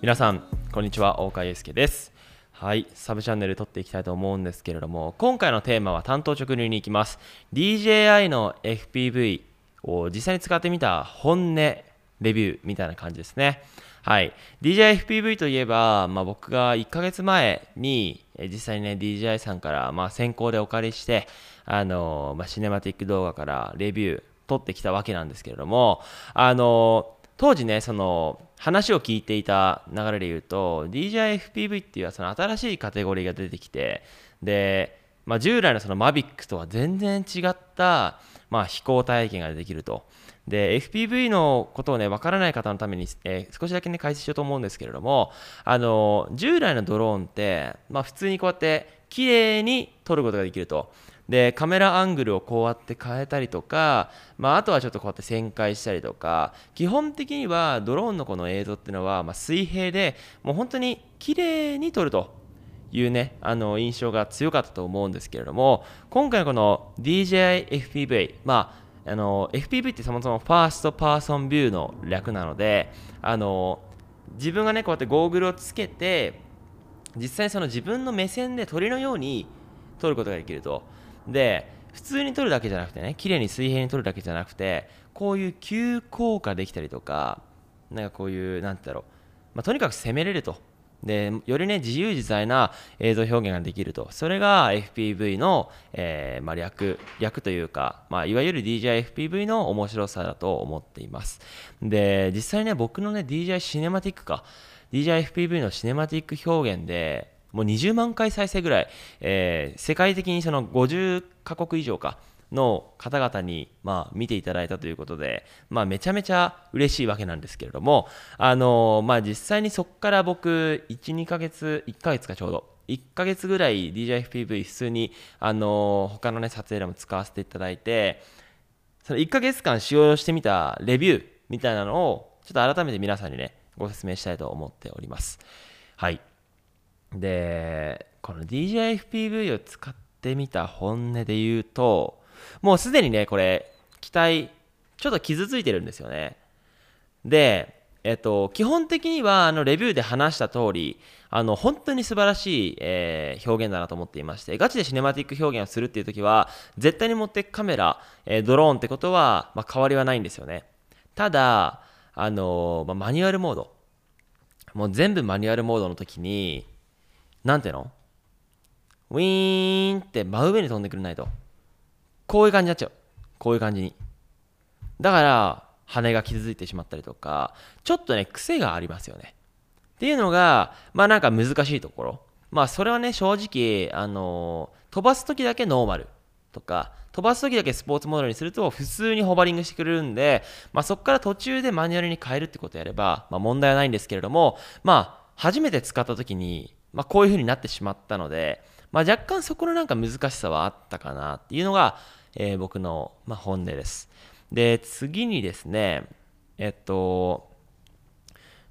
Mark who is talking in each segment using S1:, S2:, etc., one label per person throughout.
S1: 皆さんこんにちは大川祐介です。はいサブチャンネル撮っていきたいと思うんですけれども今回のテーマは担当直入に行きます。DJI の FPV を実際に使ってみた本音レビューみたいな感じですね。はい DJI FPV といえば、まあ、僕が1ヶ月前に実際にね DJI さんからまあ先行でお借りしてあの、まあ、シネマティック動画からレビュー撮ってきたわけなんですけれどもあの当時ねその話を聞いていた流れで言うと DJIFPV っていうその新しいカテゴリーが出てきてで、まあ、従来のその Mavic とは全然違った、まあ、飛行体験ができると。で FPV のことをね分からない方のために、えー、少しだけね解説しようと思うんですけれどもあの従来のドローンって、まあ、普通にこうやって綺麗に撮ることができると。でカメラアングルをこうやって変えたりとか、まあ、あとはちょっとこうやって旋回したりとか基本的にはドローンのこの映像っていうのは、ま、水平でもう本当に綺麗に撮るというねあの印象が強かったと思うんですけれども今回この DJI-FPV まああの FPV ってそもそもファーストパーソンビューの略なのであの自分がねこうやってゴーグルをつけて実際にその自分の目線で鳥のように撮ることができると。で普通に撮るだけじゃなくてね綺麗に水平に撮るだけじゃなくてこういう急降下できたりとかなんかこういうなんだろう、まあ、とにかく攻めれると。でよりね自由自在な映像表現ができると。それが FPV の、えー、まあ、略略というか、まあ、いわゆる DJIFPV の面白さだと思っています。で実際ね僕のね DJI シネマティックか DJIFPV のシネマティック表現でもう20万回再生ぐらい、えー、世界的にその50カ国以上かの方々に、まあ、見ていただいたということで、まあ、めちゃめちゃ嬉しいわけなんですけれども、あのー、まあ、実際にそこから僕、1、2ヶ月、1ヶ月かちょうど、1ヶ月ぐらい DJFPV 普通に、あのー、他のね、撮影でも使わせていただいて、その1ヶ月間使用してみたレビューみたいなのを、ちょっと改めて皆さんにね、ご説明したいと思っております。はい。で、この DJIFPV を使ってみた本音で言うと、もうすでにね、これ、機体、ちょっと傷ついてるんですよね。で、えっと、基本的にはあのレビューで話した通り、あの本当に素晴らしい、えー、表現だなと思っていまして、ガチでシネマティック表現をするっていう時は、絶対に持っていくカメラ、えー、ドローンってことは、まあ、変わりはないんですよね。ただ、あのー、まあ、マニュアルモード、もう全部マニュアルモードの時に、なんていうの？ウィーンって真上に飛んでくれないと。こういう感じになっちゃう。こういう感じに。だから、羽が傷ついてしまったりとか、ちょっとね、癖がありますよね。っていうのが、まあなんか難しいところ。まあそれはね、正直、あのー、飛ばす時だけノーマルとか、飛ばす時だけスポーツモードにすると普通にホバリングしてくれるんで、まあそこから途中でマニュアルに変えるってことをやれば、まあ問題はないんですけれども、まあ初めて使った時に、まあ、こういう風になってしまったので、まあ、若干そこのなんか難しさはあったかなっていうのが、えー、僕の、まあ、本音です。で、次にですね、えっと、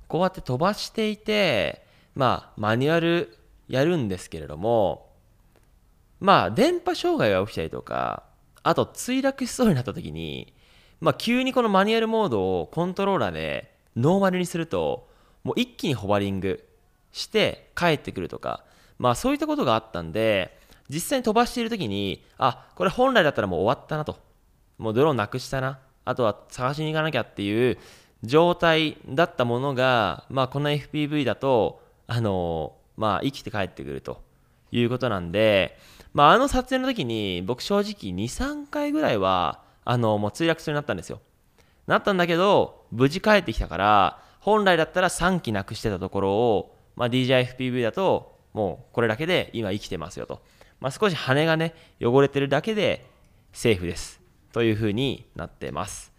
S1: こうやって飛ばしていて、まあ、マニュアルやるんですけれども、まあ、電波障害が起きたりとか、あと墜落しそうになった時に、まあ、急にこのマニュアルモードをコントローラーでノーマルにすると、もう一気にホバリングして帰ってくるとか、まあそういったことがあったんで、実際に飛ばしている時に、あ、これ本来だったらもう終わったなと。もうドローンなくしたな。あとは探しに行かなきゃっていう状態だったものが、まあこの FPV だと、あのまあ生きて帰ってくるということなんで、まああの撮影の時に僕正直2、3回ぐらいは、あのもう墜落するようになったんですよ。なったんだけど、無事帰ってきたから、本来だったら3機なくしてたところを、まあ、DJIFPV だともうこれだけで今生きてますよと、まあ、少し羽がね汚れてるだけでセーフです。という風になってます。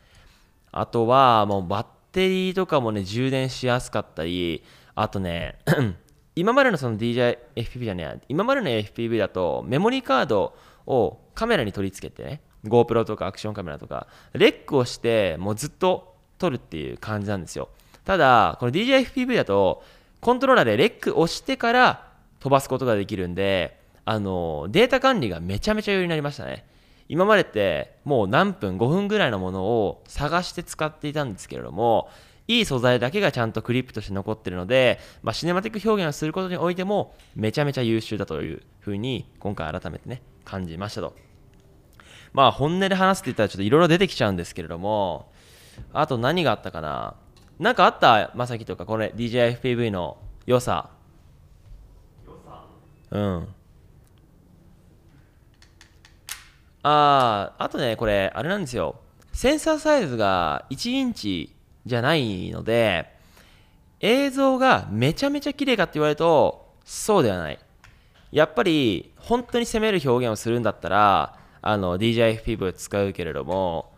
S1: あとはもうバッテリーとかもね充電しやすかったりあとね 今までのその DJIFPV じゃねえ今までの FPV だとメモリーカードをカメラに取り付けてね GoPro とかアクションカメラとかレックをしてもうずっと撮るっていう感じなんですよ。ただこの DJIFPV だとコントローラーでレック押してから飛ばすことができるんで、あの、データ管理がめちゃめちゃ余裕になりましたね。今までってもう何分、5分ぐらいのものを探して使っていたんですけれども、いい素材だけがちゃんとクリップとして残ってるので、まあ、シネマティック表現をすることにおいてもめちゃめちゃ優秀だというふうに今回改めてね感じましたとまあ本音で話すって言ったらちょっといろいろ出てきちゃうんですけれどもあと何があったかななんかあった？まさきとかこれ？DJIFPV の良さ。良さ。うん。あああとねこれあれなんですよ。センサーサイズが1インチじゃないので映像がめちゃめちゃ綺麗かって言われるとそうではない。やっぱり本当に攻める表現をするんだったらあの DJI-FPV 使うけれども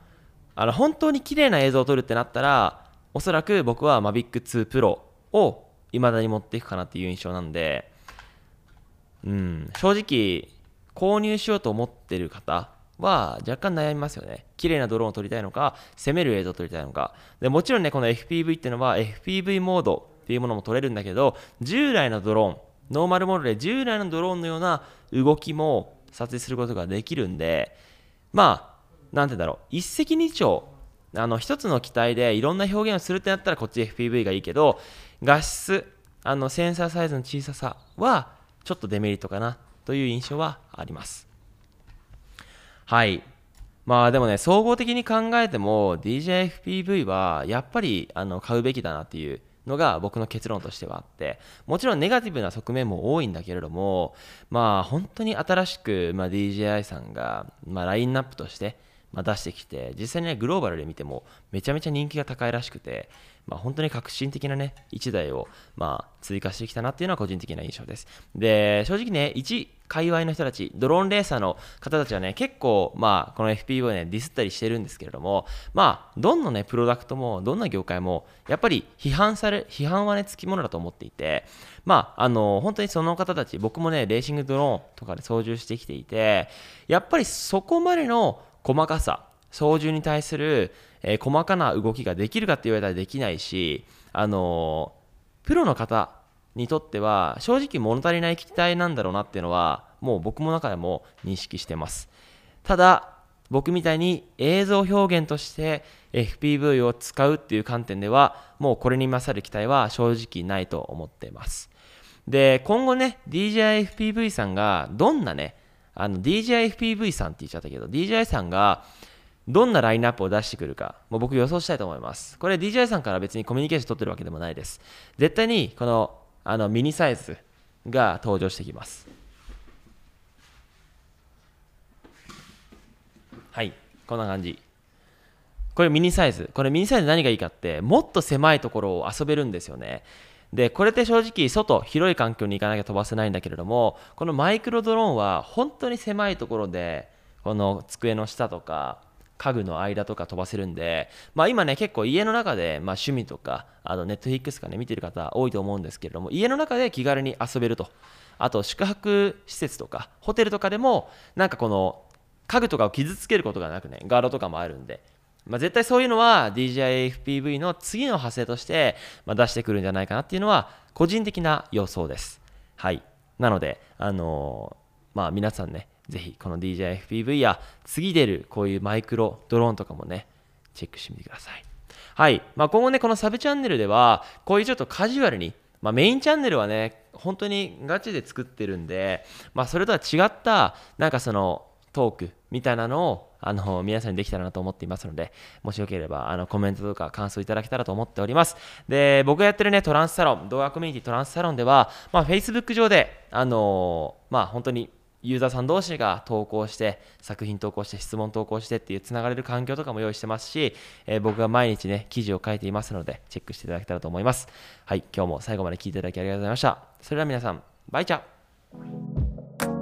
S1: あの本当に綺麗な映像を撮るってなったらおそらく僕は Mavic 2 Pro を未だに持っていくかなっていう印象なんでうん正直購入しようと思ってる方は若干悩みますよね。綺麗なドローンを撮りたいのか、攻める映像を撮りたいのか。でもちろんね、この FPV っていうのは FPV モードっていうものも撮れるんだけど、従来のドローン、ノーマルモードで従来のドローンのような動きも撮影することができるんで、まあ、なんてだろう、一石二鳥、あの、一つの機体でいろんな表現をするってなったらこっち FPV がいいけど、画質、あの、センサーサイズの小ささはちょっとデメリットかなという印象はあります。はい。まあでもね、総合的に考えても DJFPV はやっぱりあの買うべきだなっていうのが僕の結論としてはあってもちろんネガティブな側面も多いんだけれどもまあ本当に新しく、まあ、DJI さんが、まあ、ラインナップとしてま、出してきて実際にねグローバルで見てもめちゃめちゃ人気が高いらしくて、まあ、本当に革新的なね1台をまあ追加してきたなっていうのは個人的な印象です。で正直ね1界隈の人たちドローンレーサーの方たちはね結構まあこの FPV ねディスったりしてるんですけれどもまあどんなねプロダクトもどんな業界もやっぱり批判され批判はねつきものだと思っていてまああの本当にその方たち僕もねレーシングドローンとかで操縦してきていてやっぱりそこまでの細かさ操縦に対する、えー、細かな動きができるかって言われたらできないし、あのー、プロの方にとっては正直物足りない機体なんだろうなっていうのはもう僕の中でも認識してます。ただ僕みたいに映像表現として FPV を使うっていう観点ではもうこれに勝る機体は正直ないと思っています。で今後ね DJI-FPV さんがどんなねあの DJI-FPV さんって言っちゃったけど DJI さんがどんなラインナップを出してくるか、もう僕予想したいと思います。これ DJI さんから別にコミュニケーション取ってるわけでもないです。絶対にこのあのミニサイズが登場してきます。はい、こんな感じ。これミニサイズ。これミニサイズ何がいいかって、もっと狭いところを遊べるんですよね。でこれって正直外広い環境に行かなきゃ飛ばせないんだけれどもこのマイクロドローンは本当に狭いところでこの机の下とか家具の間とか飛ばせるんで、まあ、今ね結構家の中で、まあ、趣味とかあのネットフリックスかね見てる方多いと思うんですけれども家の中で気軽に遊べると。あと宿泊施設とかホテルとかでもなんかこの家具とかを傷つけることがなくねガードとかもあるんでまあ、絶対そういうのは DJI-FPV の次の派生として、ま、出してくるんじゃないかなっていうのは個人的な予想です。はい。なので、あのー、まあ皆さんね、ぜひこの DJI-FPV や次出るこういうマイクロドローンとかもね、チェックしてみてください。はい。まあ、今後ね、このサブチャンネルでは、こういうちょっとカジュアルに、まあ、メインチャンネルはね、本当にガチで作ってるんで、まあ、それとは違った、なんかその、トークみたいなのをあの皆さんにできたらなと思っていますので、もしよければあのコメントとか感想いただけたらと思っております。で、僕がやってるね、トランスサロン、動画コミュニティトランスサロンでは、まあ、Facebook 上で、あの、まあ、本当にユーザーさん同士が投稿して、作品投稿して、質問投稿してっていうつながれる環境とかも用意してますし、えー、僕が毎日ね、記事を書いていますので、チェックしていただけたらと思います。はい、今日も最後まで聞いていただきありがとうございました。それでは皆さん、バイチャ